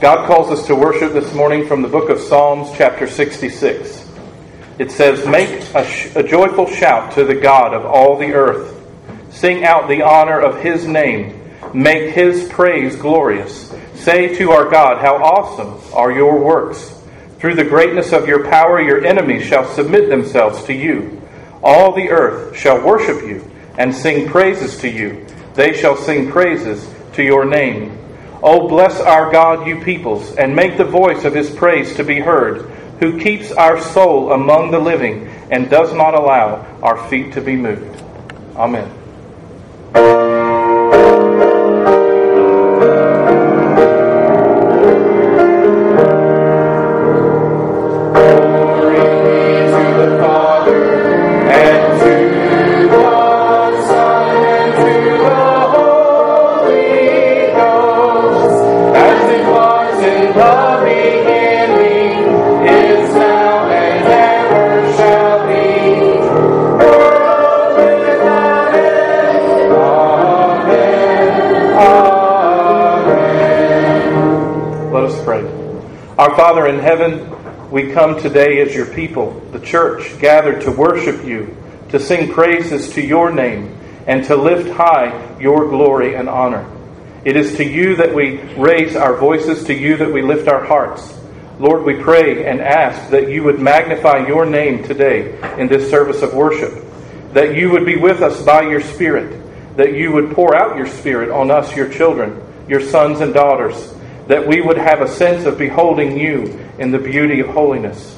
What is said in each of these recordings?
God calls us to worship this morning from the book of Psalms, chapter 66. It says, Make a, sh- a, joyful shout to the God of all the earth. Sing out the honor of his name. Make his praise glorious. Say to our God, How awesome are your works! Through the greatness of your power, your enemies shall submit themselves to you. All the earth shall worship you and sing praises to you. They shall sing praises to your name. Oh, bless our God, you peoples, and make the voice of his praise to be heard, who keeps our soul among the living and does not allow our feet to be moved. Amen. Father in heaven, we come today as your people, the church, gathered to worship you, to sing praises to your name, and to lift high your glory and honor. It is to you that we raise our voices, to you that we lift our hearts. Lord, we pray and ask that you would magnify your name today in this service of worship, that you would be with us by your Spirit, that you would pour out your Spirit on us, your children, your sons and daughters that we would have a sense of beholding you in the beauty of holiness.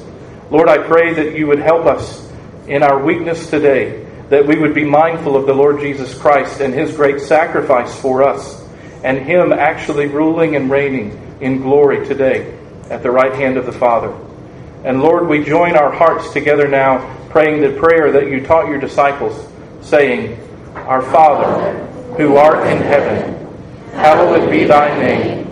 Lord, I pray that you would help us in our weakness today, that we would be mindful of the Lord Jesus Christ and his great sacrifice for us, and him actually ruling and reigning in glory today at the right hand of the Father. And Lord, we join our hearts together now, praying the prayer that you taught your disciples, saying, Our Father, who art in heaven, hallowed be thy name.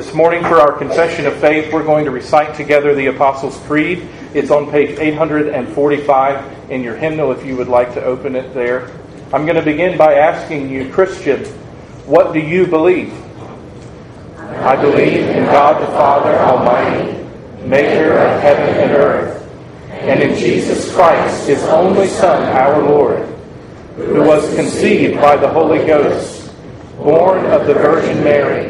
This morning, for our confession of faith, we're going to recite together the Apostles' Creed. It's on page 845 in your hymnal if you would like to open it there. I'm going to begin by asking you, Christian, what do you believe? I believe in God the Father Almighty, maker of heaven and earth, and in Jesus Christ, his only Son, our Lord, who was conceived by the Holy Ghost, born of the Virgin Mary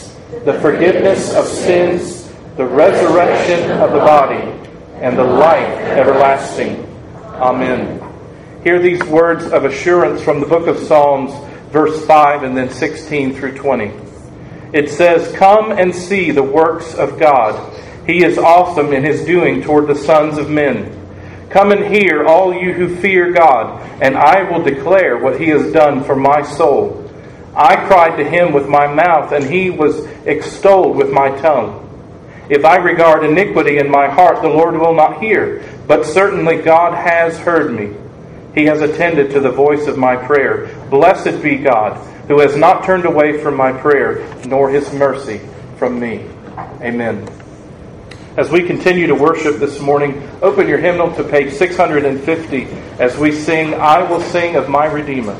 the forgiveness of sins, the resurrection of the body, and the life everlasting. Amen. Hear these words of assurance from the book of Psalms, verse 5 and then 16 through 20. It says, Come and see the works of God. He is awesome in his doing toward the sons of men. Come and hear, all you who fear God, and I will declare what he has done for my soul. I cried to him with my mouth, and he was extolled with my tongue. If I regard iniquity in my heart, the Lord will not hear. But certainly God has heard me. He has attended to the voice of my prayer. Blessed be God, who has not turned away from my prayer, nor his mercy from me. Amen. As we continue to worship this morning, open your hymnal to page 650 as we sing, I will sing of my Redeemer.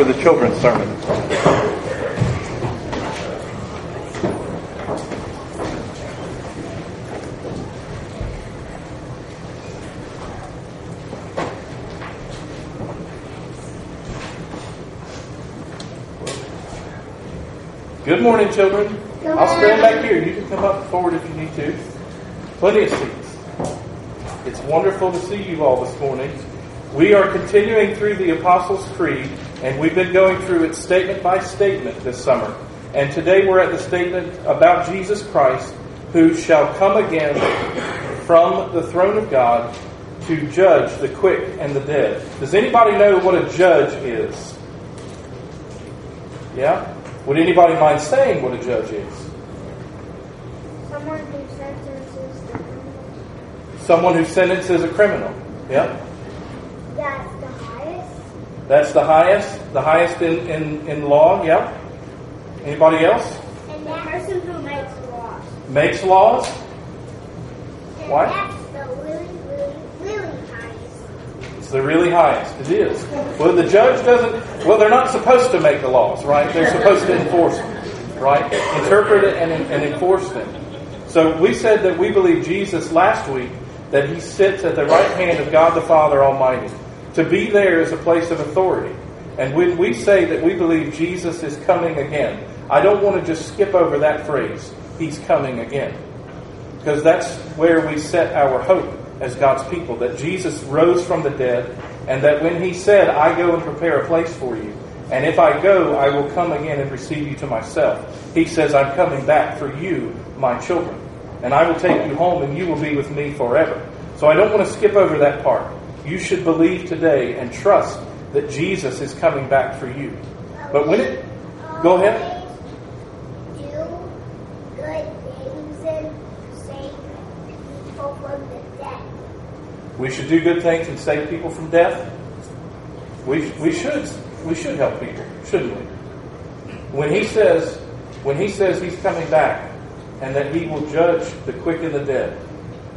For the children's sermon. Good morning, children. Good I'll stand back here. You can come up forward if you need to. Plenty of seats. It's wonderful to see you all this morning. We are continuing through the Apostles' Creed, and we've been going through it statement by statement this summer. And today we're at the statement about Jesus Christ, who shall come again from the throne of God to judge the quick and the dead. Does anybody know what a judge is? Yeah? Would anybody mind saying what a judge is? Someone who sentences the criminal. Someone who sentences a criminal. Yeah? Highest. That's the highest, the highest in, in, in law. yep. Anybody else? And that person who makes laws. Makes laws? And Why? that's the really, really, really highest. It's the really highest. It is. Well, the judge doesn't, well, they're not supposed to make the laws, right? They're supposed to enforce them, right? Interpret it and, and enforce them. So we said that we believe Jesus last week that he sits at the right hand of God the Father Almighty. To be there is a place of authority. And when we say that we believe Jesus is coming again, I don't want to just skip over that phrase, he's coming again. Because that's where we set our hope as God's people that Jesus rose from the dead, and that when He said, I go and prepare a place for you, and if I go, I will come again and receive you to myself. He says, I'm coming back for you, my children, and I will take you home, and you will be with me forever. So I don't want to skip over that part. You should believe today and trust that Jesus is coming back for you. But when it. Go ahead. We should do good things and save people from death. We, we should we should help people, shouldn't we? When he says when he says he's coming back and that he will judge the quick and the dead,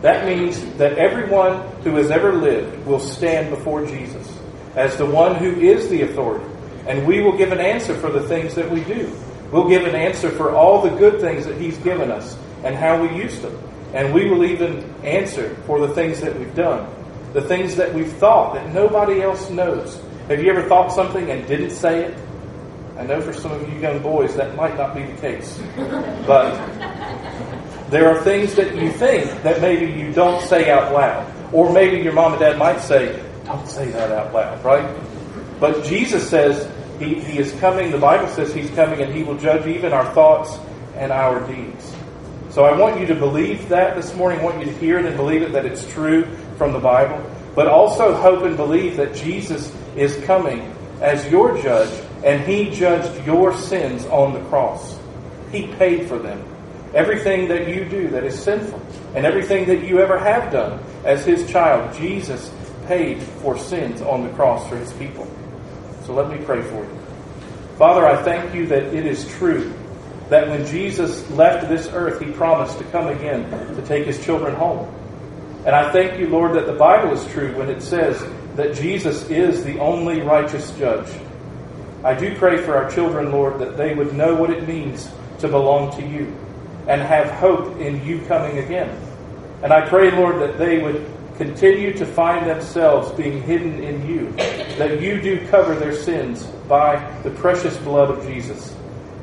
that means that everyone who has ever lived will stand before Jesus as the one who is the authority. And we will give an answer for the things that we do. We'll give an answer for all the good things that he's given us and how we use them. And we will even answer for the things that we've done, the things that we've thought that nobody else knows. Have you ever thought something and didn't say it? I know for some of you young boys that might not be the case. But there are things that you think that maybe you don't say out loud. Or maybe your mom and dad might say, don't say that out loud, right? But Jesus says he, he is coming, the Bible says he's coming and he will judge even our thoughts and our deeds. So I want you to believe that this morning. I want you to hear it and believe it that it's true from the Bible. But also hope and believe that Jesus is coming as your judge and he judged your sins on the cross. He paid for them. Everything that you do that is sinful and everything that you ever have done as his child, Jesus paid for sins on the cross for his people. So let me pray for you. Father, I thank you that it is true that when Jesus left this earth, he promised to come again to take his children home. And I thank you, Lord, that the Bible is true when it says that Jesus is the only righteous judge. I do pray for our children, Lord, that they would know what it means to belong to you and have hope in you coming again. And I pray, Lord, that they would continue to find themselves being hidden in you, that you do cover their sins by the precious blood of Jesus.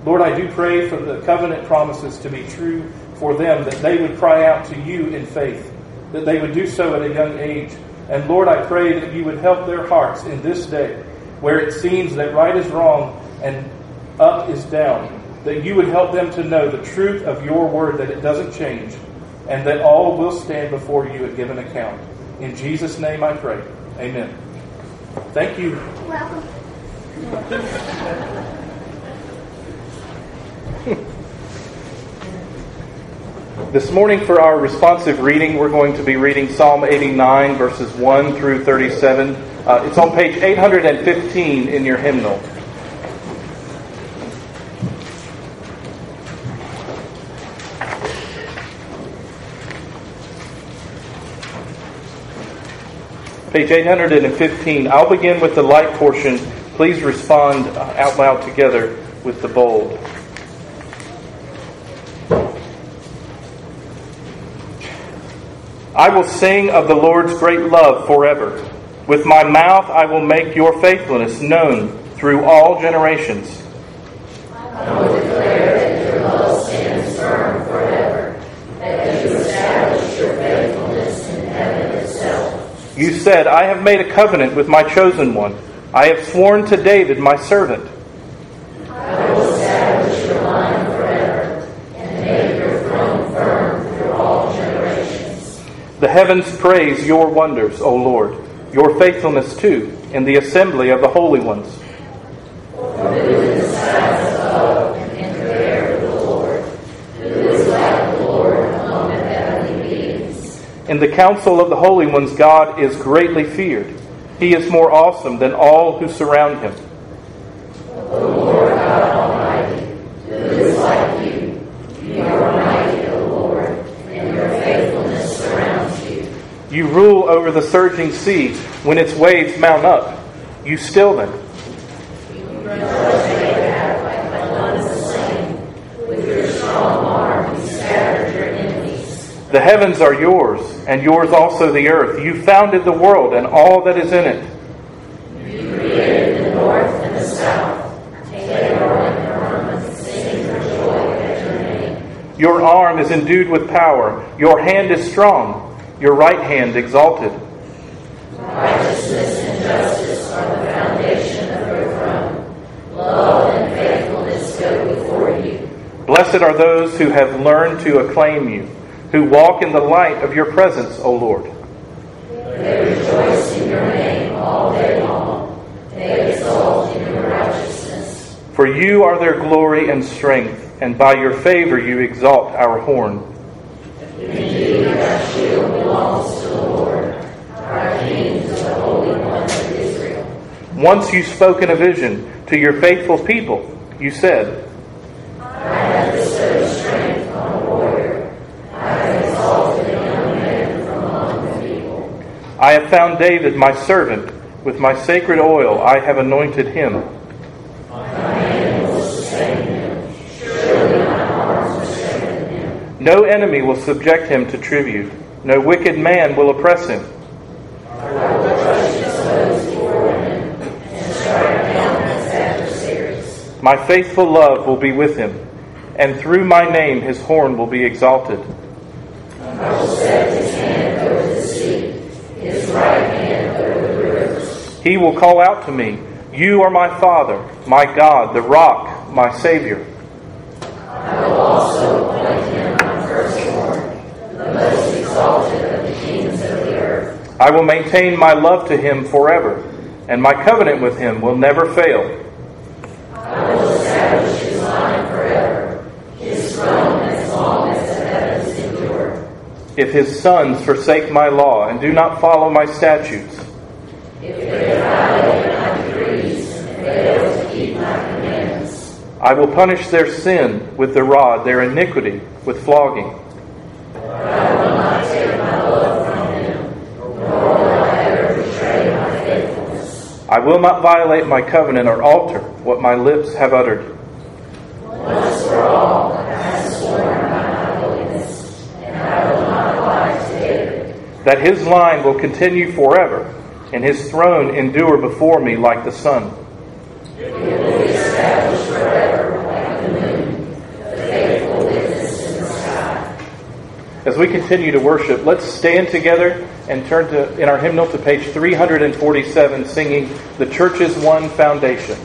Lord, I do pray for the covenant promises to be true for them, that they would cry out to you in faith, that they would do so at a young age. And Lord, I pray that you would help their hearts in this day, where it seems that right is wrong and up is down, that you would help them to know the truth of your word, that it doesn't change, and that all will stand before you and give an account. In Jesus' name I pray. Amen. Thank you. Welcome. This morning, for our responsive reading, we're going to be reading Psalm 89, verses 1 through 37. Uh, it's on page 815 in your hymnal. Page 815. I'll begin with the light portion. Please respond uh, out loud together with the bold. I will sing of the Lord's great love forever. With my mouth I will make your faithfulness known through all generations. I will declare that your love stands firm forever, that you establish your faithfulness in heaven itself. You said, I have made a covenant with my chosen one. I have sworn to David, my servant. I will establish your line forever and make your throne firm through all generations. The heavens praise your wonders, O Lord, your faithfulness too, in the assembly of the holy ones. For who is the skies above and compare with the Lord? Who is like the Lord among the heavenly beings? In the council of the holy ones, God is greatly feared. He is more awesome than all who surround him. You? Rule over the surging sea when its waves mount up. You still them. With your strong arm, you scattered your enemies. The heavens are yours, and yours also the earth. You founded the world and all that is in it. You created the north and the south. Tabor and Hermon, sing for joy at your name. Your arm is endued with power. Your hand is strong. Your right hand exalted. Righteousness and justice are the foundation of your throne. Love and faithfulness go before you. Blessed are those who have learned to acclaim you, who walk in the light of your presence, O Lord. They rejoice in your name all day long. They exult in your righteousness. For you are their glory and strength, and by your favor you exalt our horn. Indeed, our shield belongs to the Lord, our King to the Holy One of Israel. Once you spoke in a vision to your faithful people. You said, I have bestowed strength on a warrior. I have exalted a young man from among the people. I have found David, my servant. With my sacred oil I have anointed him. No enemy will subject him to tribute. No wicked man will oppress him. Him. My faithful love will be with him, and through my name his horn will be exalted. I will set his hand over the sea, his right hand over the rivers. He will call out to me, You are my Father, my God, the rock, my Savior. I will also him my firstborn, the most exalted of the kings of the earth. I will maintain my love to him forever, and my covenant with him will never fail. I will establish his line forever, his throne as long as the heavens endure. If his sons forsake my law and do not follow my statutes, If they violate my decrees and fail to keep my commandments, I will punish their sin with the rod, their iniquity with flogging. I will not violate my covenant or alter what my lips have uttered. Once for all, I have sworn by my holiness, and I will not lie to David. That his line will continue forever, and his throne endure before me like the sun. It will be established forever like the moon, a faithful witness in the sky. As we continue to worship, let's stand together and turn to in our hymnal to page 347 singing The Church's One Foundation.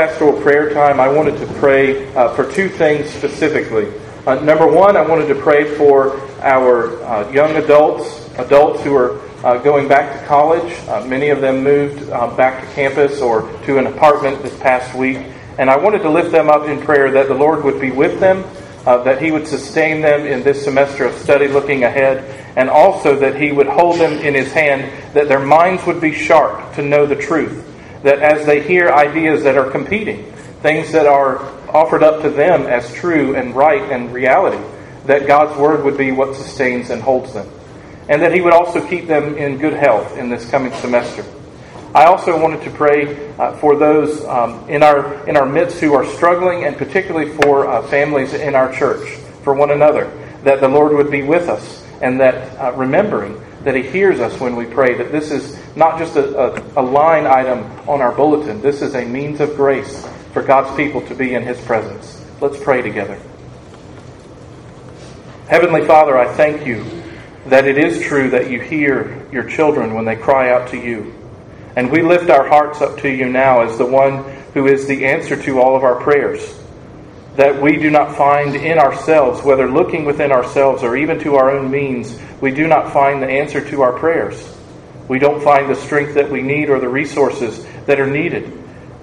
Pastoral prayer time, I wanted to pray uh, for two things specifically. Uh, number one, I wanted to pray for our uh, young adults, adults who are uh, going back to college. Uh, many of them moved uh, back to campus or to an apartment this past week. And I wanted to lift them up in prayer that the Lord would be with them, that He would sustain them in this semester of study looking ahead, and also that He would hold them in His hand, that their minds would be sharp to know the truth that as they hear ideas that are competing, things that are offered up to them as true and right and reality, that God's Word would be what sustains and holds them. And that He would also keep them in good health in this coming semester. I also wanted to pray uh, for those um, in, our, in our midst who are struggling, and particularly for uh, families in our church, for one another, that the Lord would be with us, and that uh, remembering that He hears us when we pray, that this is not just a, a, a, line item on our bulletin. This is a means of grace for God's people to be in His presence. Let's pray together. Heavenly Father, I thank you that it is true that you hear your children when they cry out to you. And we lift our hearts up to you now as the one who is the answer to all of our prayers that we do not find in ourselves, whether looking within ourselves or even to our own means, we do not find the answer to our prayers. We don't find the strength that we need or the resources that are needed.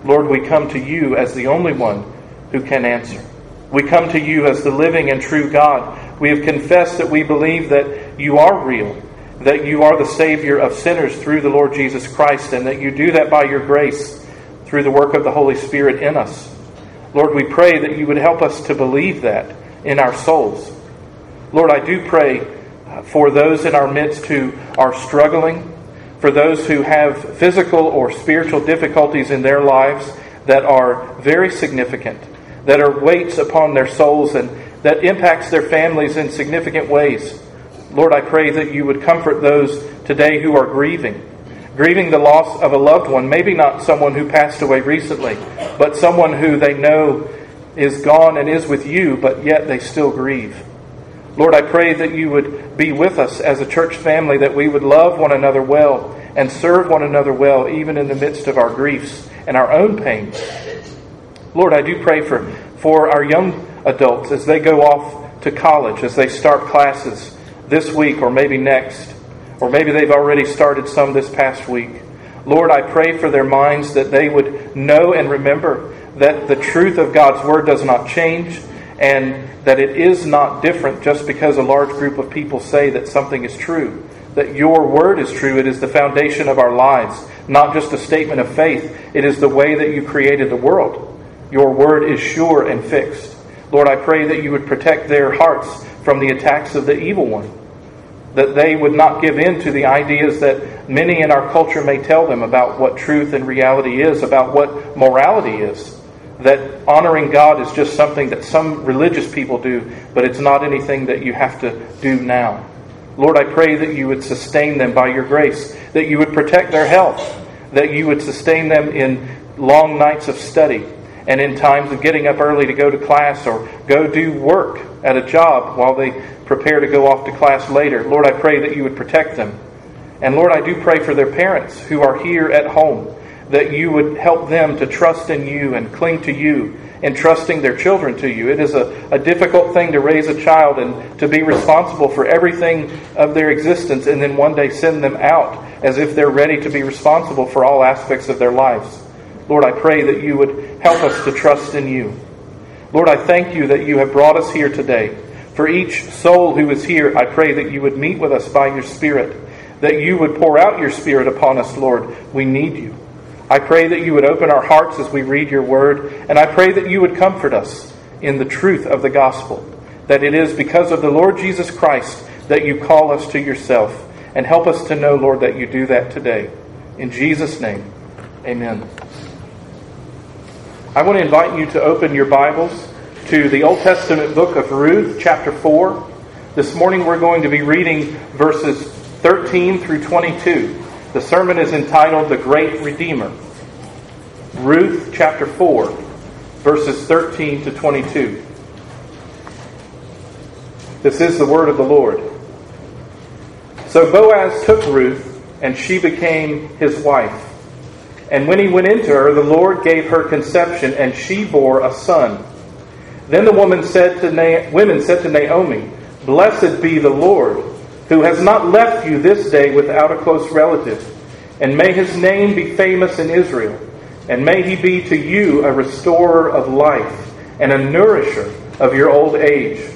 Lord, we come to you as the only one who can answer. We come to you as the living and true God. We have confessed that we believe that you are real, that you are the Savior of sinners through the Lord Jesus Christ, and that you do that by your grace through the work of the Holy Spirit in us. Lord, we pray that you would help us to believe that in our souls. Lord, I do pray uh, for those in our midst who are struggling, for those who have physical or spiritual difficulties in their lives that are very significant, that are weights upon their souls and that impacts their families in significant ways. Lord, I pray that you would comfort those today who are grieving grieving the loss of a loved one, maybe not someone who passed away recently, but someone who they know is gone and is with you, but yet they still grieve. Lord, I pray that you would be with us as a church family, that we would love one another well and serve one another well, even in the midst of our griefs and our own pains. Lord, I do pray for, for our young adults as they go off to college, as they start classes this week or maybe next or maybe they've already started some this past week. Lord, I pray for their minds that they would know and remember that the truth of God's Word does not change and that it is not different just because a large group of people say that something is true. That your Word is true. It is the foundation of our lives, not just a statement of faith. It is the way that you created the world. Your Word is sure and fixed. Lord, I pray that you would protect their hearts from the attacks of the evil one that they would not give in to the ideas that many in our culture may tell them about what truth and reality is, about what morality is. That honoring God is just something that some religious people do, but it's not anything that you have to do now. Lord, I pray that you would sustain them by your grace, that you would protect their health, that you would sustain them in long nights of study, and in times of getting up early to go to class or go do work at a job while they prepare to go off to class later. Lord, I pray that you would protect them. And Lord, I do pray for their parents who are here at home, that you would help them to trust in you and cling to you, entrusting their children to you. It is a, a difficult thing to raise a child and to be responsible for everything of their existence and then one day send them out as if they're ready to be responsible for all aspects of their lives. Lord, I pray that you would help us to trust in you. Lord, I thank you that you have brought us here today. For each soul who is here, I pray that you would meet with us by your Spirit, that you would pour out your Spirit upon us, Lord. We need you. I pray that you would open our hearts as we read your word, and I pray that you would comfort us in the truth of the gospel, that it is because of the Lord Jesus Christ that you call us to yourself, and help us to know, Lord, that you do that today. In Jesus' name, amen. I want to invite you to open your Bibles to the Old Testament book of Ruth, chapter 4. This morning we're going to be reading verses 13 through 22. The sermon is entitled The Great Redeemer. Ruth, chapter 4, verses 13 to 22. This is the word of the Lord. So Boaz took Ruth, and she became his wife. And when he went into her, the Lord gave her conception, and she bore a son. Then the woman said to Na- women said to Naomi, Blessed be the Lord, who has not left you this day without a close relative. And may his name be famous in Israel. And may he be to you a restorer of life and a nourisher of your old age.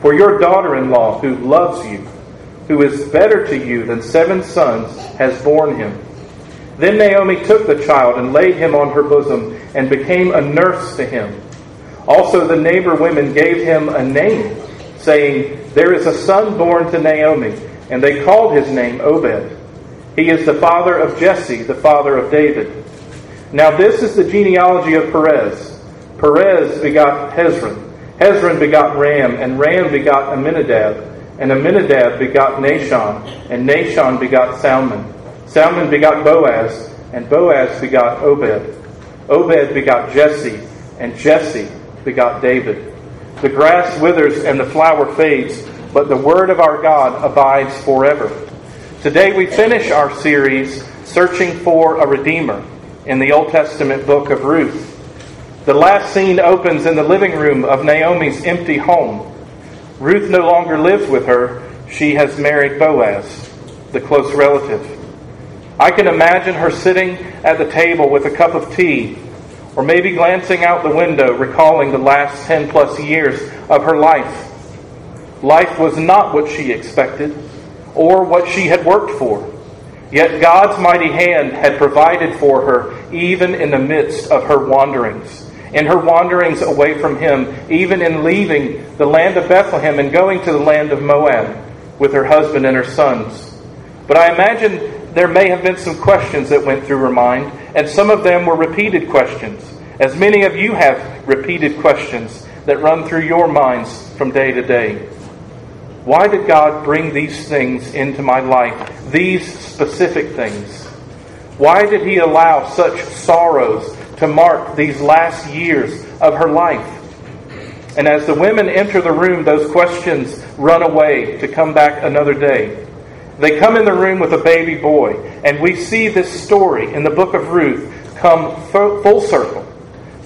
For your daughter in law, who loves you, who is better to you than seven sons, has borne him. Then Naomi took the child and laid him on her bosom and became a nurse to him. Also, the neighbor women gave him a name, saying, There is a son born to Naomi, and they called his name Obed. He is the father of Jesse, the father of David. Now, this is the genealogy of Perez. Perez begot Hezron. Hezron begot Ram, and Ram begot Amminadab. And Amminadab begot Nahshon, and Nahshon begot Salmon. Salmon begot Boaz, and Boaz begot Obed. Obed begot Jesse, and Jesse begot David. The grass withers and the flower fades, but the word of our God abides forever. Today we finish our series, Searching for a Redeemer, in the Old Testament book of Ruth. The last scene opens in the living room of Naomi's empty home. Ruth no longer lives with her, she has married Boaz, the close relative. I can imagine her sitting at the table with a cup of tea, or maybe glancing out the window, recalling the last 10 plus years of her life. Life was not what she expected or what she had worked for. Yet God's mighty hand had provided for her even in the midst of her wanderings. In her wanderings away from Him, even in leaving the land of Bethlehem and going to the land of Moab with her husband and her sons. But I imagine there may have been some questions that went through her mind, and some of them were repeated questions, as many of you have repeated questions that run through your minds from day to day. Why did God bring these things into my life, these specific things? Why did He allow such sorrows to mark these last years of her life? And as the women enter the room, those questions run away to come back another day. They come in the room with a baby boy, and we see this story in the book of Ruth come full circle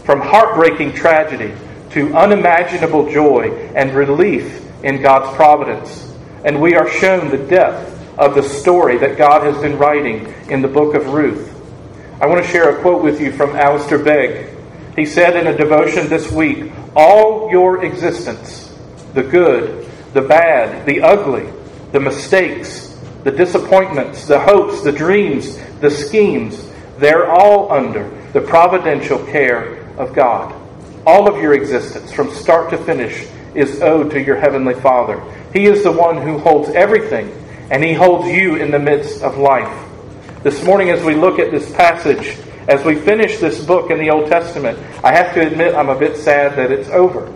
from heartbreaking tragedy to unimaginable joy and relief in God's providence. And we are shown the depth of the story that God has been writing in the book of Ruth. I want to share a quote with you from Alistair Begg. He said in a devotion this week All your existence, the good, the bad, the ugly, the mistakes, the disappointments, the hopes, the dreams, the schemes, they're all under the providential care of God. All of your existence, from start to finish, is owed to your Heavenly Father. He is the one who holds everything, and He holds you in the midst of life. This morning, as we look at this passage, as we finish this book in the Old Testament, I have to admit I'm a bit sad that it's over.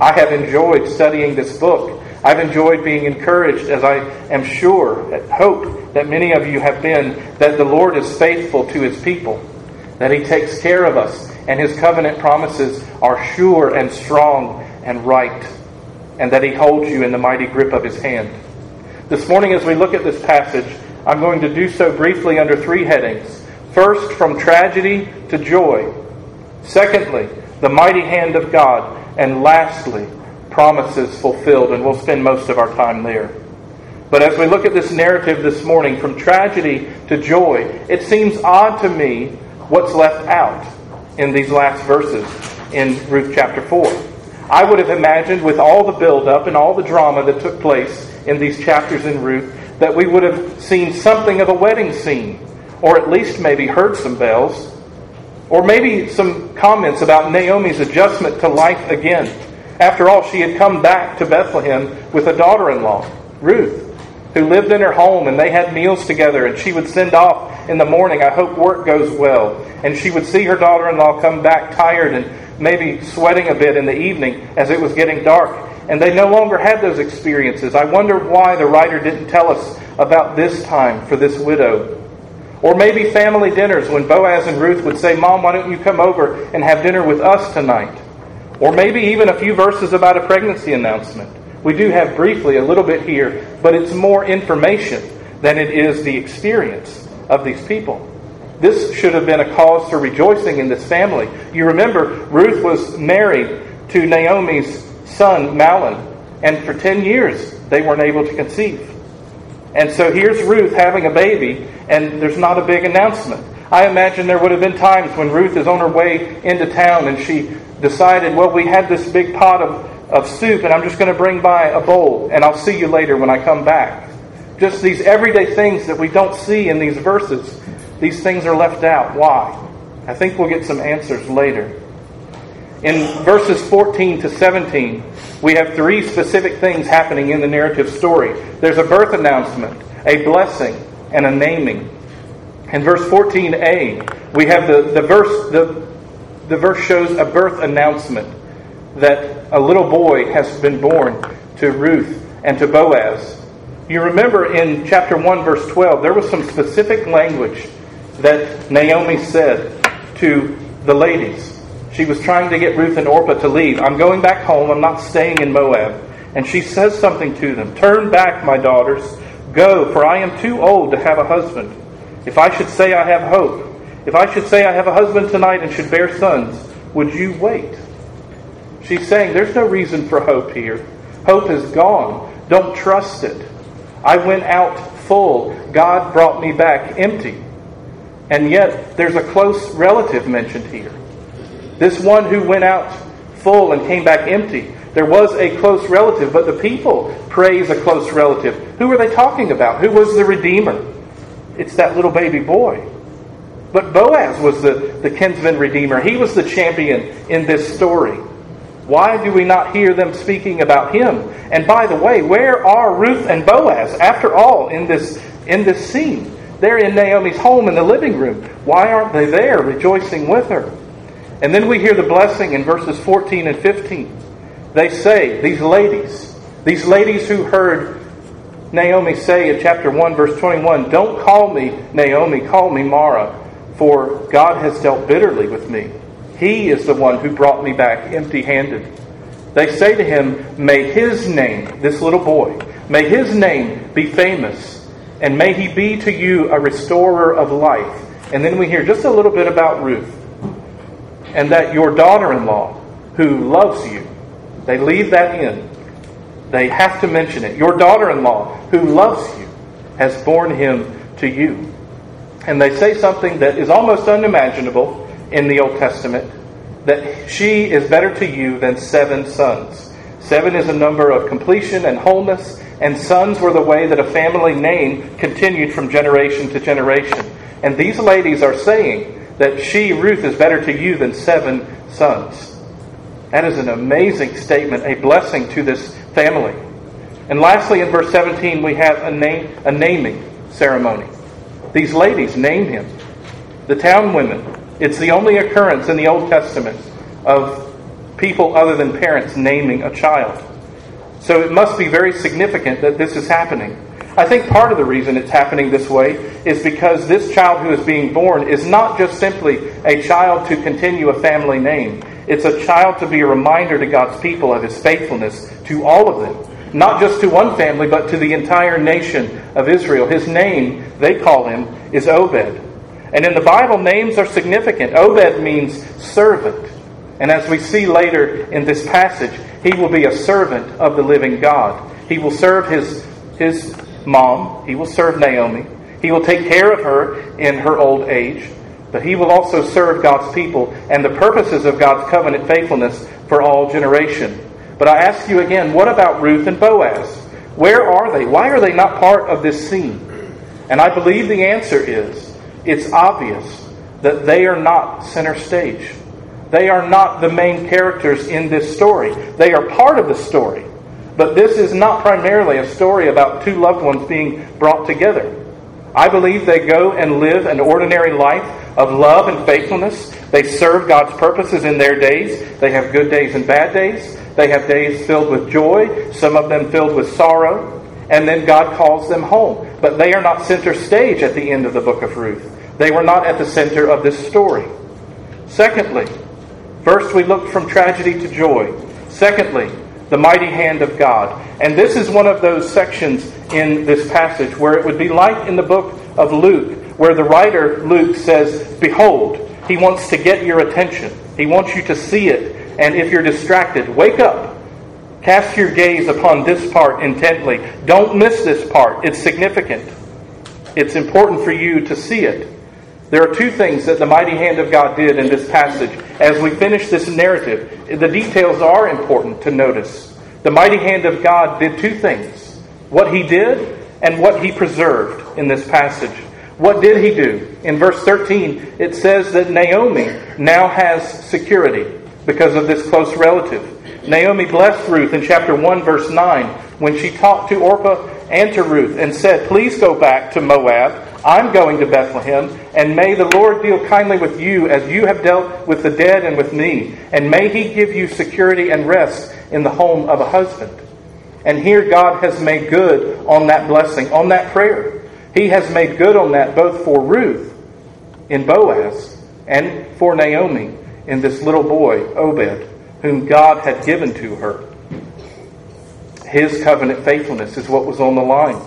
I have enjoyed studying this book. I've enjoyed being encouraged, as I am sure, hope that many of you have been, that the Lord is faithful to his people, that he takes care of us, and his covenant promises are sure and strong and right, and that he holds you in the mighty grip of his hand. This morning, as we look at this passage, I'm going to do so briefly under three headings. First, from tragedy to joy. Secondly, the mighty hand of God. And lastly, promises fulfilled, and we'll spend most of our time there. But as we look at this narrative this morning, from tragedy to joy, it seems odd to me what's left out in these last verses in Ruth chapter 4. I would have imagined, with all the buildup and all the drama that took place in these chapters in Ruth, that we would have seen something of a wedding scene, or at least maybe heard some bells, or maybe some comments about Naomi's adjustment to life again after all, she had come back to Bethlehem with a daughter in law, Ruth, who lived in her home and they had meals together. And she would send off in the morning, I hope work goes well. And she would see her daughter in law come back tired and maybe sweating a bit in the evening as it was getting dark. And they no longer had those experiences. I wonder why the writer didn't tell us about this time for this widow. Or maybe family dinners when Boaz and Ruth would say, Mom, why don't you come over and have dinner with us tonight? Or maybe even a few verses about a pregnancy announcement. We do have briefly a little bit here, but it's more information than it is the experience of these people. This should have been a cause for rejoicing in this family. You remember, Ruth was married to Naomi's son, Mahlon, and for 10 years they weren't able to conceive. And so here's Ruth having a baby, and there's not a big announcement. I imagine there would have been times when Ruth is on her way into town and she decided, well, we had this big pot of, of soup, and I'm just going to bring by a bowl, and I'll see you later when I come back. Just these everyday things that we don't see in these verses. These things are left out. Why? I think we'll get some answers later. In verses 14 to 17, we have three specific things happening in the narrative story there's a birth announcement, a blessing, and a naming. In verse 14a, we have the, the verse, the, the verse shows a birth announcement that a little boy has been born to Ruth and to Boaz. You remember in chapter 1, verse 12, there was some specific language that Naomi said to the ladies. She was trying to get Ruth and Orpah to leave. I'm going back home. I'm not staying in Moab. And she says something to them Turn back, my daughters. Go, for I am too old to have a husband. If I should say I have hope, if I should say I have a husband tonight and should bear sons, would you wait? She's saying there's no reason for hope here. Hope is gone. Don't trust it. I went out full. God brought me back empty. And yet, there's a close relative mentioned here. This one who went out full and came back empty. There was a close relative, but the people praise a close relative. Who are they talking about? Who was the Redeemer? It's that little baby boy. But Boaz was the, the kinsman redeemer. He was the champion in this story. Why do we not hear them speaking about him? And by the way, where are Ruth and Boaz after all in this in this scene? They're in Naomi's home in the living room. Why aren't they there rejoicing with her? And then we hear the blessing in verses 14 and 15. They say, these ladies, these ladies who heard Naomi say in chapter 1, verse 21, Don't call me Naomi, call me Mara, for God has dealt bitterly with me. He is the one who brought me back empty handed. They say to him, May his name, this little boy, may his name be famous, and may he be to you a restorer of life. And then we hear just a little bit about Ruth and that your daughter in law, who loves you, they leave that in. They have to mention it. Your daughter in law, who loves you, has borne him to you. And they say something that is almost unimaginable in the Old Testament that she is better to you than seven sons. Seven is a number of completion and wholeness, and sons were the way that a family name continued from generation to generation. And these ladies are saying that she, Ruth, is better to you than seven sons. That is an amazing statement, a blessing to this family. And lastly, in verse 17, we have a, name, a naming ceremony. These ladies name him. The town women. It's the only occurrence in the Old Testament of people other than parents naming a child. So it must be very significant that this is happening. I think part of the reason it's happening this way is because this child who is being born is not just simply a child to continue a family name. It's a child to be a reminder to God's people of his faithfulness to all of them. Not just to one family, but to the entire nation of Israel. His name, they call him, is Obed. And in the Bible, names are significant. Obed means servant. And as we see later in this passage, he will be a servant of the living God. He will serve his, his mom. He will serve Naomi. He will take care of her in her old age. But he will also serve God's people and the purposes of God's covenant faithfulness for all generation. But I ask you again, what about Ruth and Boaz? Where are they? Why are they not part of this scene? And I believe the answer is it's obvious that they are not center stage. They are not the main characters in this story. They are part of the story. But this is not primarily a story about two loved ones being brought together. I believe they go and live an ordinary life of love and faithfulness. They serve God's purposes in their days. They have good days and bad days. They have days filled with joy, some of them filled with sorrow, and then God calls them home. But they are not center stage at the end of the book of Ruth. They were not at the center of this story. Secondly, first we looked from tragedy to joy. Secondly, the mighty hand of God. And this is one of those sections in this passage where it would be like in the book of Luke, where the writer, Luke, says, Behold, he wants to get your attention. He wants you to see it. And if you're distracted, wake up. Cast your gaze upon this part intently. Don't miss this part. It's significant. It's important for you to see it. There are two things that the mighty hand of God did in this passage. As we finish this narrative, the details are important to notice. The mighty hand of God did two things what he did and what he preserved in this passage. What did he do? In verse 13, it says that Naomi now has security because of this close relative. Naomi blessed Ruth in chapter 1, verse 9, when she talked to Orpah and to Ruth and said, Please go back to Moab. I'm going to Bethlehem, and may the Lord deal kindly with you as you have dealt with the dead and with me, and may he give you security and rest in the home of a husband. And here God has made good on that blessing, on that prayer. He has made good on that both for Ruth in Boaz and for Naomi in this little boy, Obed, whom God had given to her. His covenant faithfulness is what was on the line.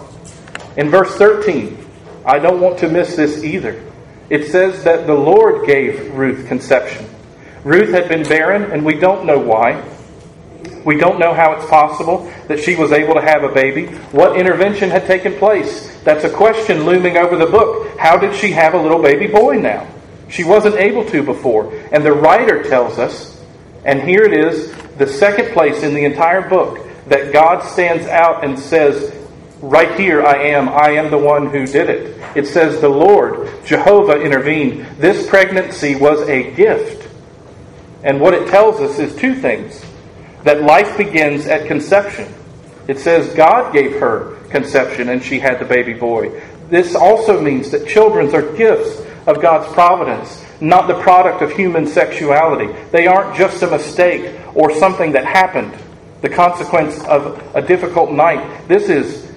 In verse 13, I don't want to miss this either. It says that the Lord gave Ruth conception. Ruth had been barren, and we don't know why. We don't know how it's possible that she was able to have a baby. What intervention had taken place? That's a question looming over the book. How did she have a little baby boy now? She wasn't able to before. And the writer tells us, and here it is, the second place in the entire book, that God stands out and says, Right here I am, I am the one who did it. It says, The Lord, Jehovah, intervened. This pregnancy was a gift. And what it tells us is two things that life begins at conception. It says God gave her conception and she had the baby boy. This also means that children are gifts of God's providence, not the product of human sexuality. They aren't just a mistake or something that happened, the consequence of a difficult night. This is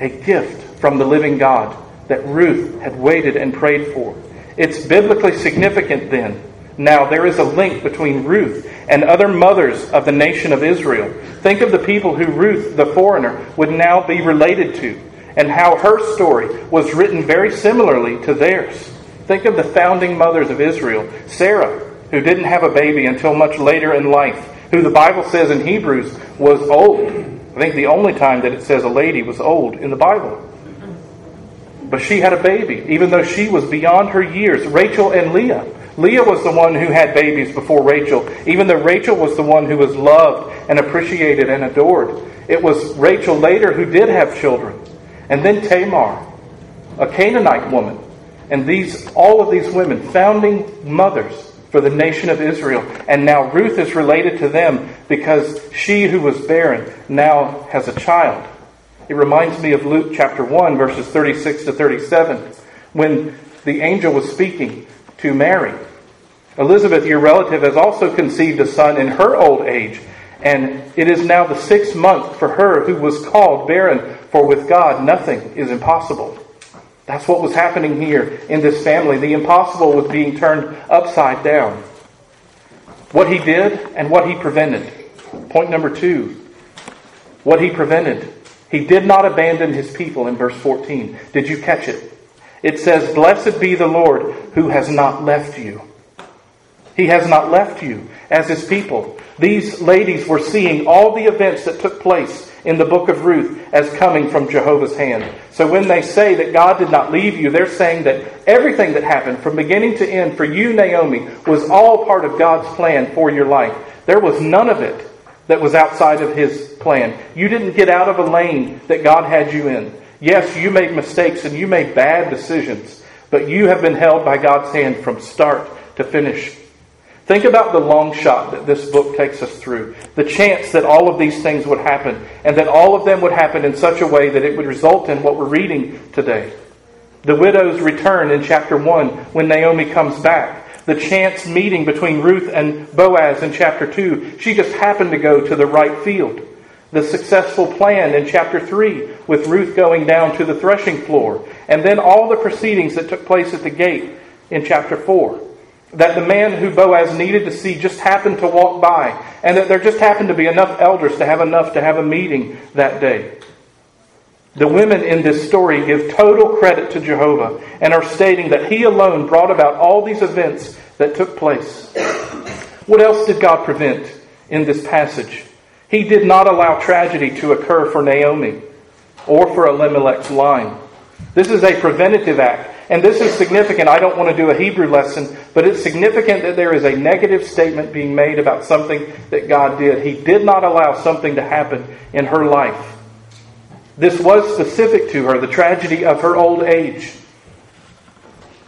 a gift from the living God that Ruth had waited and prayed for. It's biblically significant then. Now, there is a link between Ruth and other mothers of the nation of Israel. Think of the people who Ruth, the foreigner, would now be related to, and how her story was written very similarly to theirs. Think of the founding mothers of Israel Sarah, who didn't have a baby until much later in life, who the Bible says in Hebrews was old. I think the only time that it says a lady was old in the Bible. But she had a baby, even though she was beyond her years. Rachel and Leah. Leah was the one who had babies before Rachel, even though Rachel was the one who was loved and appreciated and adored. It was Rachel later who did have children. And then Tamar, a Canaanite woman. And these all of these women, founding mothers for the nation of Israel. And now Ruth is related to them because she who was barren now has a child. It reminds me of Luke chapter 1, verses 36 to 37, when the angel was speaking to Mary. Elizabeth, your relative, has also conceived a son in her old age, and it is now the sixth month for her who was called barren, for with God nothing is impossible. That's what was happening here in this family. The impossible was being turned upside down. What he did and what he prevented. Point number two what he prevented. He did not abandon his people in verse 14. Did you catch it? It says, Blessed be the Lord who has not left you. He has not left you as his people. These ladies were seeing all the events that took place in the book of Ruth as coming from Jehovah's hand. So when they say that God did not leave you, they're saying that everything that happened from beginning to end for you, Naomi, was all part of God's plan for your life. There was none of it that was outside of his plan. You didn't get out of a lane that God had you in. Yes, you made mistakes and you made bad decisions, but you have been held by God's hand from start to finish. Think about the long shot that this book takes us through. The chance that all of these things would happen, and that all of them would happen in such a way that it would result in what we're reading today. The widow's return in chapter 1 when Naomi comes back. The chance meeting between Ruth and Boaz in chapter 2. She just happened to go to the right field. The successful plan in chapter 3 with Ruth going down to the threshing floor. And then all the proceedings that took place at the gate in chapter 4 that the man who Boaz needed to see just happened to walk by, and that there just happened to be enough elders to have enough to have a meeting that day. The women in this story give total credit to Jehovah and are stating that He alone brought about all these events that took place. What else did God prevent in this passage? He did not allow tragedy to occur for Naomi or for Elimelech's line. This is a preventative act. And this is significant. I don't want to do a Hebrew lesson, but it's significant that there is a negative statement being made about something that God did. He did not allow something to happen in her life. This was specific to her, the tragedy of her old age.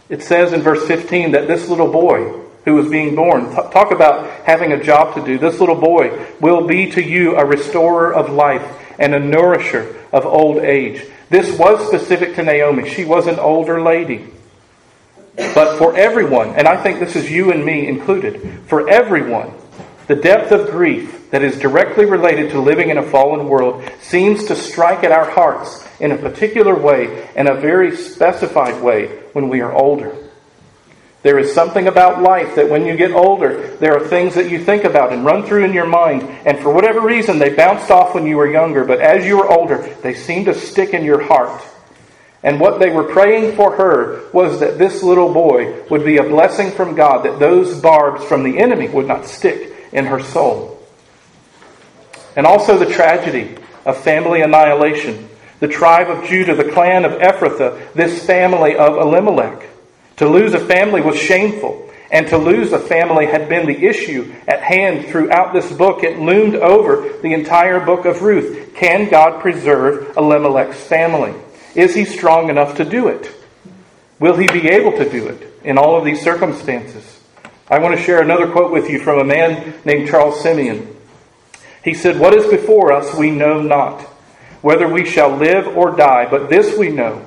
It says in verse 15 that this little boy who was being born, talk about having a job to do, this little boy will be to you a restorer of life and a nourisher of old age. This was specific to Naomi. She was an older lady. But for everyone, and I think this is you and me included, for everyone, the depth of grief that is directly related to living in a fallen world seems to strike at our hearts in a particular way, in a very specified way, when we are older. There is something about life that when you get older, there are things that you think about and run through in your mind, and for whatever reason, they bounced off when you were younger, but as you were older, they seem to stick in your heart. And what they were praying for her was that this little boy would be a blessing from God, that those barbs from the enemy would not stick in her soul. And also the tragedy of family annihilation. The tribe of Judah, the clan of Ephrathah, this family of Elimelech. To lose a family was shameful, and to lose a family had been the issue at hand throughout this book. It loomed over the entire book of Ruth. Can God preserve Elimelech's family? Is he strong enough to do it? Will he be able to do it in all of these circumstances? I want to share another quote with you from a man named Charles Simeon. He said, What is before us we know not, whether we shall live or die, but this we know,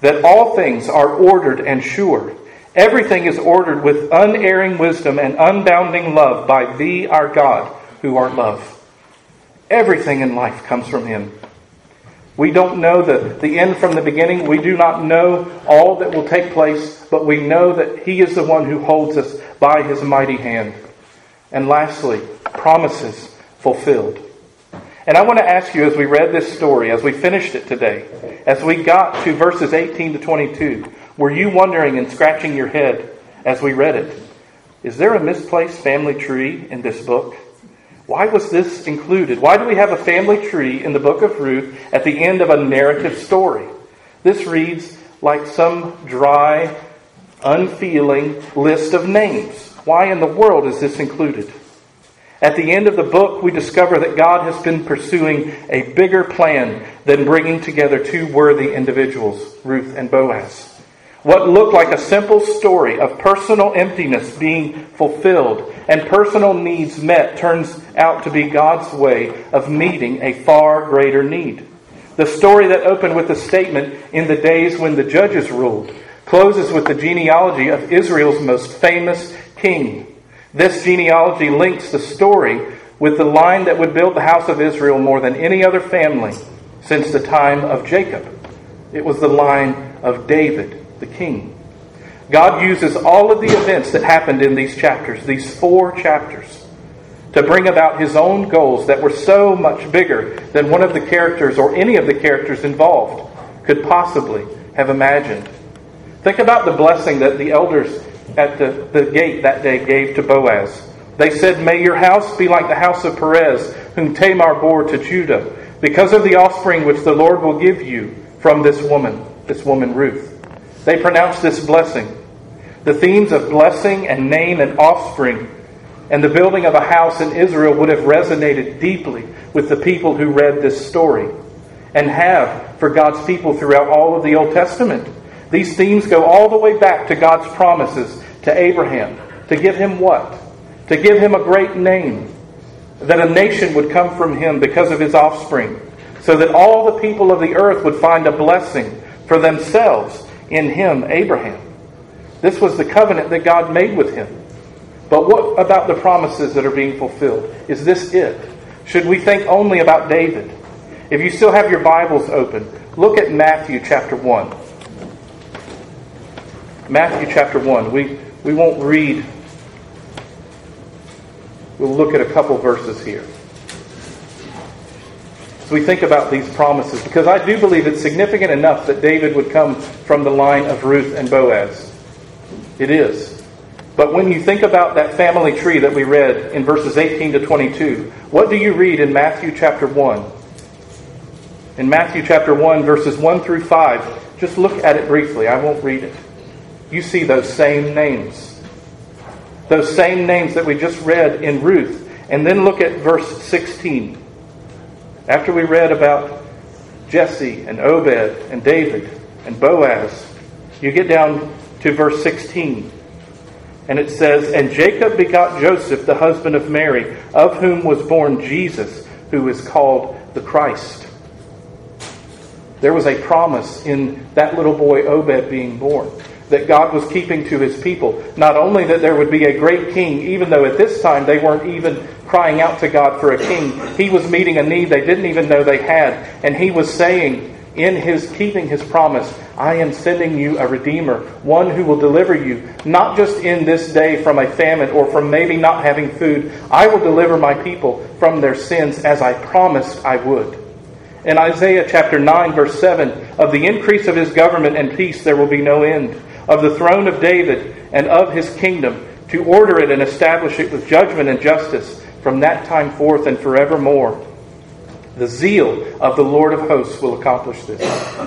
that all things are ordered and sure. Everything is ordered with unerring wisdom and unbounding love by Thee, our God, who art love. Everything in life comes from Him. We don't know the, the end from the beginning. We do not know all that will take place, but we know that He is the one who holds us by His mighty hand. And lastly, promises fulfilled. And I want to ask you as we read this story, as we finished it today, as we got to verses 18 to 22, were you wondering and scratching your head as we read it? Is there a misplaced family tree in this book? Why was this included? Why do we have a family tree in the book of Ruth at the end of a narrative story? This reads like some dry, unfeeling list of names. Why in the world is this included? At the end of the book, we discover that God has been pursuing a bigger plan than bringing together two worthy individuals, Ruth and Boaz. What looked like a simple story of personal emptiness being fulfilled and personal needs met turns out to be God's way of meeting a far greater need. The story that opened with the statement, in the days when the judges ruled, closes with the genealogy of Israel's most famous king. This genealogy links the story with the line that would build the house of Israel more than any other family since the time of Jacob. It was the line of David the king. God uses all of the events that happened in these chapters, these four chapters, to bring about his own goals that were so much bigger than one of the characters or any of the characters involved could possibly have imagined. Think about the blessing that the elders at the, the gate that day gave to Boaz. They said, May your house be like the house of Perez, whom Tamar bore to Judah, because of the offspring which the Lord will give you from this woman, this woman Ruth. They pronounced this blessing. The themes of blessing and name and offspring and the building of a house in Israel would have resonated deeply with the people who read this story and have for God's people throughout all of the Old Testament. These themes go all the way back to God's promises to Abraham to give him what? To give him a great name, that a nation would come from him because of his offspring, so that all the people of the earth would find a blessing for themselves in him, Abraham. This was the covenant that God made with him. But what about the promises that are being fulfilled? Is this it? Should we think only about David? If you still have your Bibles open, look at Matthew chapter 1. Matthew chapter 1. We, we won't read, we'll look at a couple verses here. as we think about these promises, because I do believe it's significant enough that David would come from the line of Ruth and Boaz. It is. But when you think about that family tree that we read in verses 18 to 22, what do you read in Matthew chapter 1? In Matthew chapter 1, verses 1 through 5, just look at it briefly. I won't read it. You see those same names. Those same names that we just read in Ruth. And then look at verse 16. After we read about Jesse and Obed and David and Boaz, you get down to verse 16. And it says, And Jacob begot Joseph, the husband of Mary, of whom was born Jesus, who is called the Christ. There was a promise in that little boy Obed being born that God was keeping to his people. Not only that there would be a great king, even though at this time they weren't even crying out to God for a king, he was meeting a need they didn't even know they had. And he was saying, in his keeping his promise, I am sending you a redeemer, one who will deliver you, not just in this day from a famine or from maybe not having food. I will deliver my people from their sins as I promised I would. In Isaiah chapter 9, verse 7, of the increase of his government and peace there will be no end of the throne of David and of his kingdom, to order it and establish it with judgment and justice from that time forth and forevermore. The zeal of the Lord of hosts will accomplish this,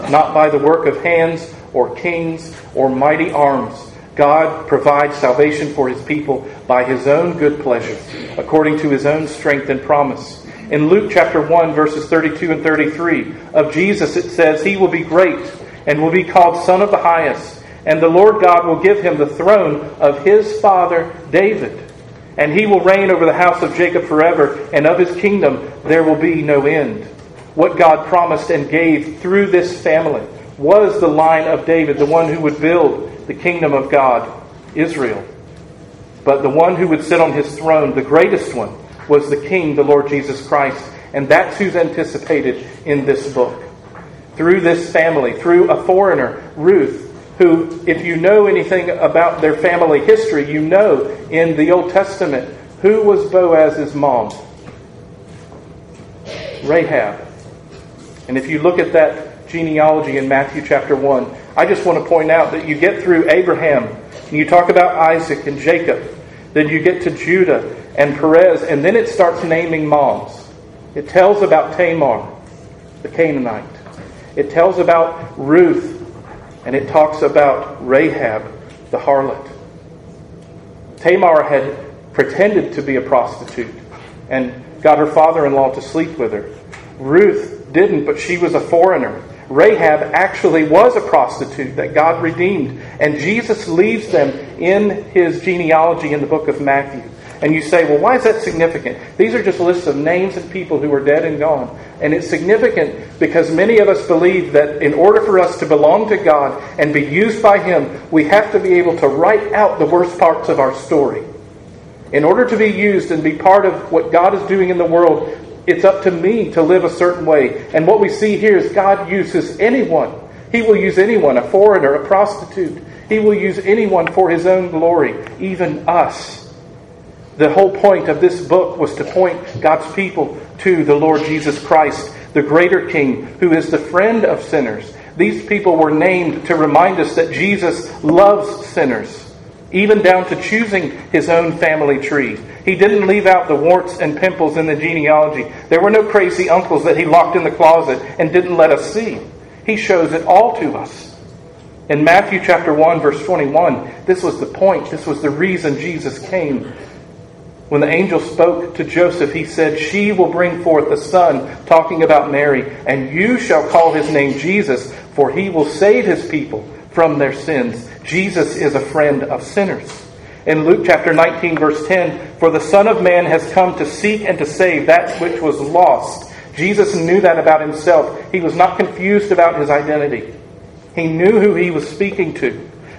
not by the work of hands or kings or mighty arms. God provides salvation for his people by his own good pleasure, according to his own strength and promise. In Luke chapter 1, verses 32 and 33, of Jesus it says, He will be great and will be called Son of the Highest and the Lord God will give him the throne of his father David. And he will reign over the house of Jacob forever, and of his kingdom there will be no end. What God promised and gave through this family was the line of David, the one who would build the kingdom of God, Israel. But the one who would sit on his throne, the greatest one, was the King, the Lord Jesus Christ. And that's who's anticipated in this book. Through this family, through a foreigner, Ruth, who, if you know anything about their family history, you know in the Old Testament who was Boaz's mom? Rahab. And if you look at that genealogy in Matthew chapter 1, I just want to point out that you get through Abraham, and you talk about Isaac and Jacob, then you get to Judah and Perez, and then it starts naming moms. It tells about Tamar, the Canaanite. It tells about Ruth, and it talks about Rahab, the harlot. Tamar had pretended to be a prostitute and got her father in law to sleep with her. Ruth didn't, but she was a foreigner. Rahab actually was a prostitute that God redeemed. And Jesus leaves them in his genealogy in the book of Matthew. And you say, well, why is that significant? These are just lists of names and people who are dead and gone. And it's significant because many of us believe that in order for us to belong to God and be used by Him, we have to be able to write out the worst parts of our story. In order to be used and be part of what God is doing in the world, it's up to me to live a certain way. And what we see here is God uses anyone. He will use anyone, a foreigner, a prostitute. He will use anyone for His own glory, even us. The whole point of this book was to point God's people to the Lord Jesus Christ, the greater King, who is the friend of sinners. These people were named to remind us that Jesus loves sinners, even down to choosing his own family tree. He didn't leave out the warts and pimples in the genealogy. There were no crazy uncles that he locked in the closet and didn't let us see. He shows it all to us. In Matthew chapter 1 verse 21, this was the point. This was the reason Jesus came when the angel spoke to Joseph, he said, She will bring forth a son, talking about Mary, and you shall call his name Jesus, for he will save his people from their sins. Jesus is a friend of sinners. In Luke chapter 19, verse 10, For the Son of Man has come to seek and to save that which was lost. Jesus knew that about himself. He was not confused about his identity. He knew who he was speaking to.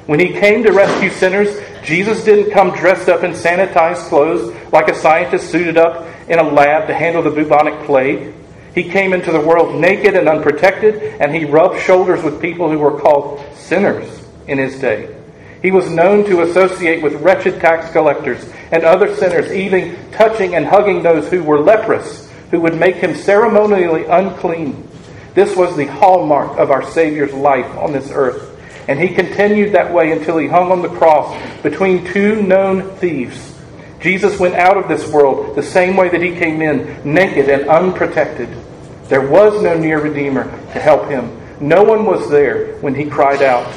When he came to rescue sinners, Jesus didn't come dressed up in sanitized clothes like a scientist suited up in a lab to handle the bubonic plague. He came into the world naked and unprotected, and he rubbed shoulders with people who were called sinners in his day. He was known to associate with wretched tax collectors and other sinners, even touching and hugging those who were leprous, who would make him ceremonially unclean. This was the hallmark of our Savior's life on this earth. And he continued that way until he hung on the cross between two known thieves. Jesus went out of this world the same way that he came in, naked and unprotected. There was no near Redeemer to help him. No one was there when he cried out.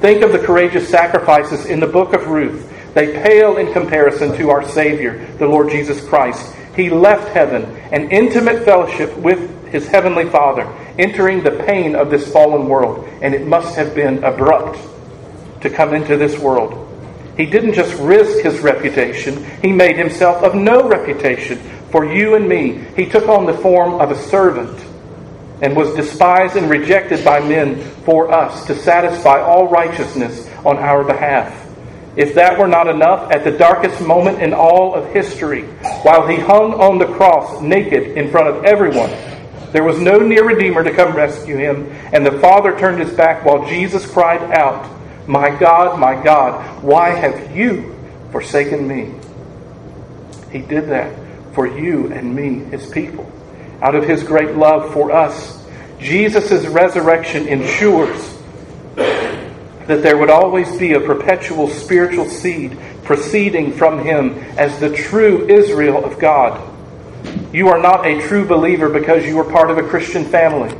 Think of the courageous sacrifices in the book of Ruth. They pale in comparison to our Savior, the Lord Jesus Christ. He left heaven and intimate fellowship with his heavenly Father, entering the pain of this fallen world, and it must have been abrupt to come into this world. He didn't just risk his reputation, he made himself of no reputation for you and me. He took on the form of a servant and was despised and rejected by men for us to satisfy all righteousness on our behalf. If that were not enough, at the darkest moment in all of history, while he hung on the cross naked in front of everyone, there was no near Redeemer to come rescue him, and the Father turned his back while Jesus cried out, My God, my God, why have you forsaken me? He did that for you and me, his people out of his great love for us. Jesus' resurrection ensures that there would always be a perpetual spiritual seed proceeding from him as the true Israel of God. You are not a true believer because you are part of a Christian family.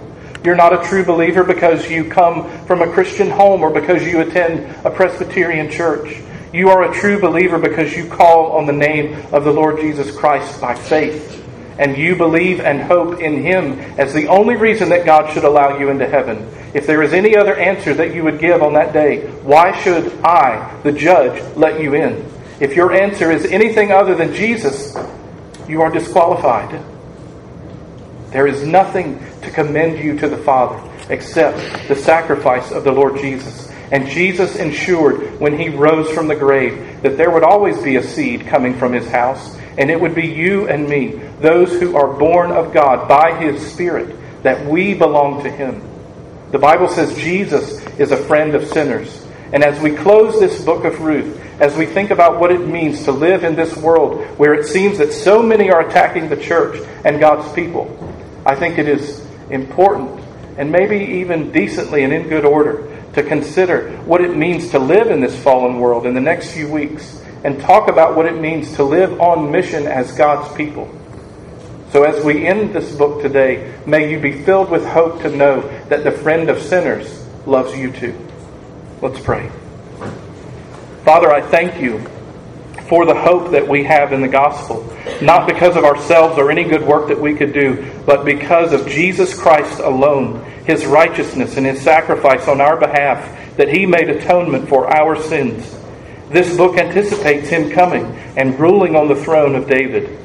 You're not a true believer because you come from a Christian home or because you attend a Presbyterian church. You are a true believer because you call on the name of the Lord Jesus Christ by faith and you believe and hope in Him as the only reason that God should allow you into heaven. If there is any other answer that you would give on that day, why should I, the judge, let you in? If your answer is anything other than Jesus, you are disqualified. There is nothing to commend you to the Father except the sacrifice of the Lord Jesus. And Jesus ensured when he rose from the grave that there would always be a seed coming from his house and it would be you and me, those who are born of God by His Spirit, that we belong to Him. The Bible says Jesus is a friend of sinners. And as we close this book of Ruth, as we think about what it means to live in this world where it seems that so many are attacking the church and God's people, I think it is important and maybe even decently and in good order to consider what it means to live in this fallen world in the next few weeks and talk about what it means to live on mission as God's people. So, as we end this book today, may you be filled with hope to know that the friend of sinners loves you too. Let's pray. Father, I thank you for the hope that we have in the gospel, not because of ourselves or any good work that we could do, but because of Jesus Christ alone, his righteousness and his sacrifice on our behalf, that he made atonement for our sins. This book anticipates him coming and ruling on the throne of David.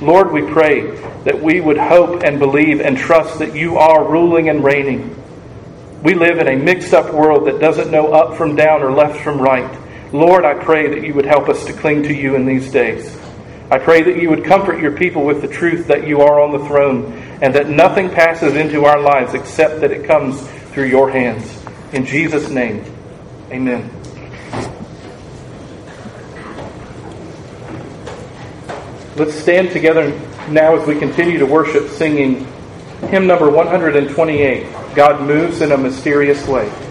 Lord, we pray that we would hope and believe and trust that you are ruling and reigning. We live in a mixed up world that doesn't know up from down or left from right. Lord, I pray that you would help us to cling to you in these days. I pray that you would comfort your people with the truth that you are on the throne and that nothing passes into our lives except that it comes through your hands. In Jesus' name, amen. Let's stand together now as we continue to worship, singing hymn number 128 God Moves in a Mysterious Way.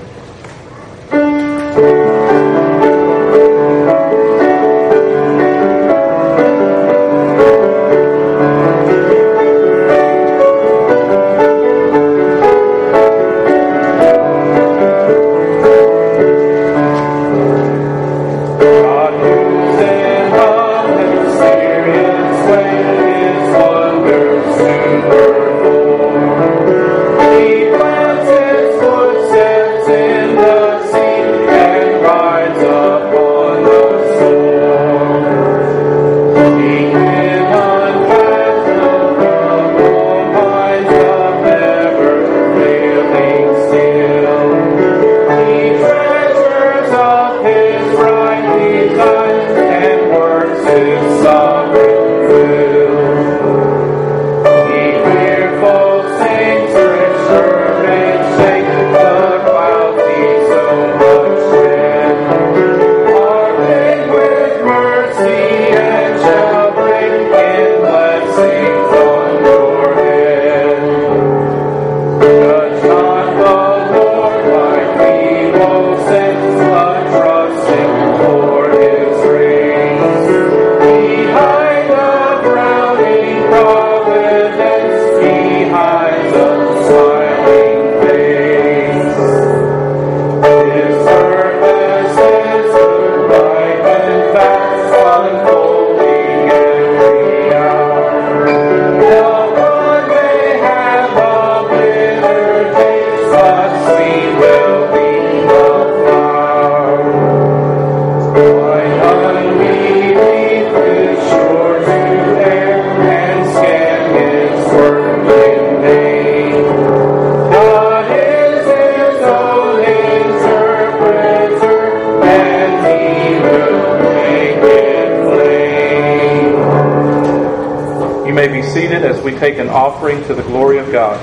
An offering to the glory of God.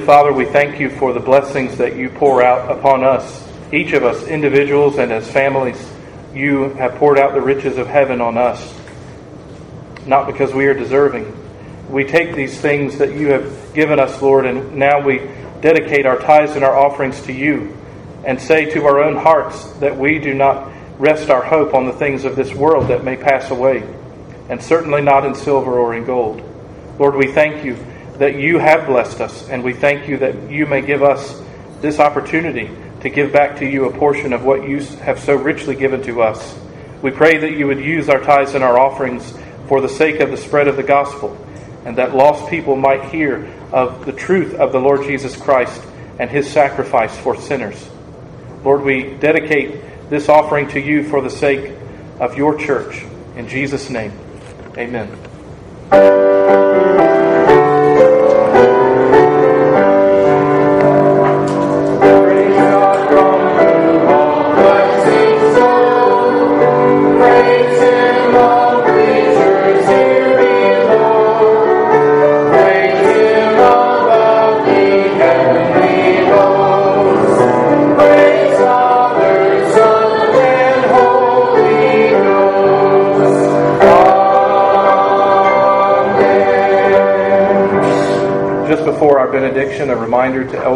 Father, we thank you for the blessings that you pour out upon us, each of us, individuals and as families. You have poured out the riches of heaven on us, not because we are deserving. We take these things that you have given us, Lord, and now we dedicate our tithes and our offerings to you and say to our own hearts that we do not rest our hope on the things of this world that may pass away, and certainly not in silver or in gold. Lord, we thank you that you have blessed us, and we thank you that you may give us this opportunity to give back to you a portion of what you have so richly given to us. We pray that you would use our tithes and our offerings for the sake of the spread of the gospel, and that lost people might hear of the truth of the Lord Jesus Christ and his sacrifice for sinners. Lord, we dedicate this offering to you for the sake of your church. In Jesus' name, amen.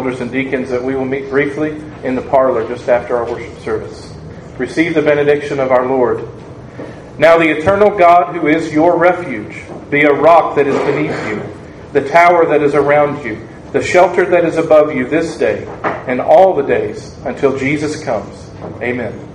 Elders and deacons that we will meet briefly in the parlor just after our worship service. Receive the benediction of our Lord. Now, the eternal God, who is your refuge, be a rock that is beneath you, the tower that is around you, the shelter that is above you this day and all the days until Jesus comes. Amen.